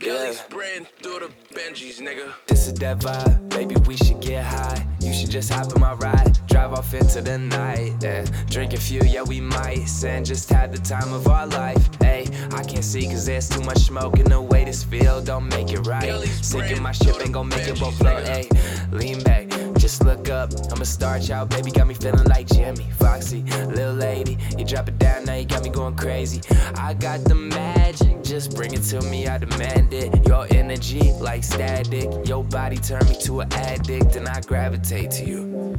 Yeah. spraying through the Benjis, nigga. This is that vibe, baby. We should get high. You should just hop in my ride, drive off into the night. Yeah. Drink a few, yeah, we might. And just had the time of our life. Hey, I can't see cause there's too much smoke in the way this feel don't make it right. Sinking my ship ain't gon' make it both float. Hey, lean back, just look up. I'm a star child, baby. Got me feeling like Jimi, Foxy, little lady. You drop it down, got me going crazy. I got the magic, just bring it to me, I demand it. Your energy like static, your body turn me to an addict, and I gravitate to you.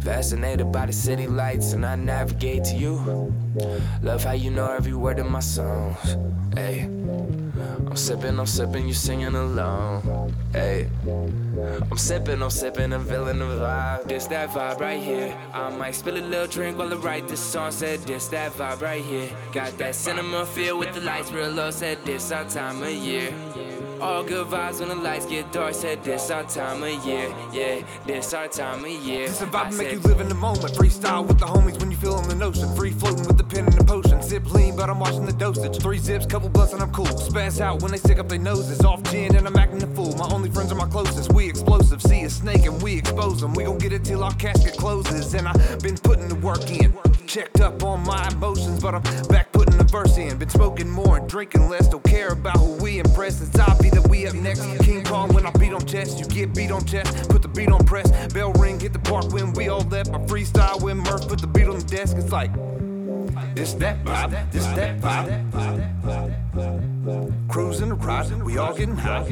Fascinated by the city lights, and I navigate to you. Love how you know every word of my songs. Hey, I'm sipping, I'm sipping, you singing along. Hey, I'm sipping, I'm sipping, I'm feeling the vibe. This that vibe right here. I might spill a little drink while I write this song. Said this that vibe right here. Got that cinema feel with the lights real low. Said this our time of year. All good vibes when the lights get dark. Said this our time of year. Yeah, this our time of year. This a vibe to make you live in the moment. Freestyle with the homies when you feel in the notion. Free floating with the pen and the potion. Zip lean, but I'm watching the dosage. Three zips, couple blunts, and I'm cool. Spaz out when they stick up their noses. Off gin and I'm acting the fool. My only friends are my closest. We explosive. See a snake and we expose them. We gon' get it till our casket closes. And I've been putting the work in. Checked up on my emotions, but I'm back putting the verse in. Been smoking more and drinking less. Don't care about who we impress. It's obvious that we up next. King Kong when I beat on chest. You get beat on chest. Put the beat on press. Bell ring, hit the park when we all left. My freestyle when Murph put the beat on the desk. It's like this that vibe, this that vibe. Cruising the ride, we all getting high.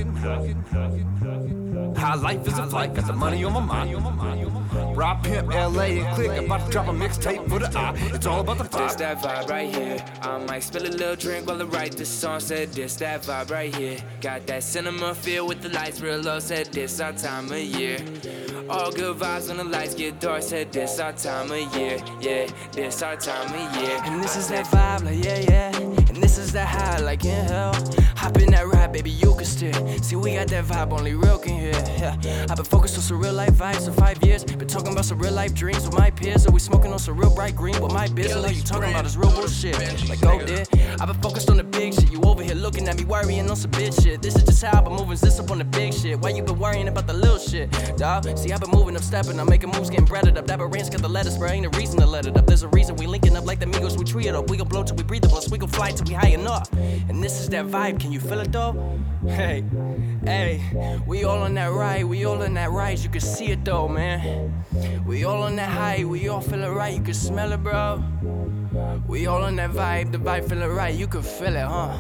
High life is a flight, got the money on my mind. Rob Pimp, LA, and Klique, about to drop a mixtape for the eye. It's all about the This vibe. that vibe right here. I might spill a little drink while I write this song. Said this that vibe right here. Got that cinema feel with the lights real low. Said this our time of year. All good vibes when the lights get dark. Said this our time of year. Yeah, this our time of year. And this is that vibe, like yeah, yeah. This is that high, like in hell. Hop in that ride, baby, you can steer. See, we got that vibe, only real can hear. Yeah. I've been focused on some real life vibes for five years. Been talking about some real life dreams with my peers. We smoking on some real bright green with my business? All you talking about is real bullshit. Like, oh, go there. I've been focused on the big shit. You over looking at me worrying on some bitch shit. This is just how I've been moving. This up on the big shit. Why you been worrying about the little shit, dawg? See, I've been moving up, stepping, I'm making moves, getting breaded up. Dapper Rance got the letters, bro. Ain't a reason to let it up. There's a reason we linking up like the Migos. We tree it up. We gon' blow till we breathe the plus we gon' fly till we high enough. And this is that vibe. Can you feel it though? Hey, hey, we all on that ride. We all on that ride. You can see it though, man. We all on that high. We all feel it right. You can smell it, bro. We all on that vibe. The vibe feel it right. You can feel it, huh?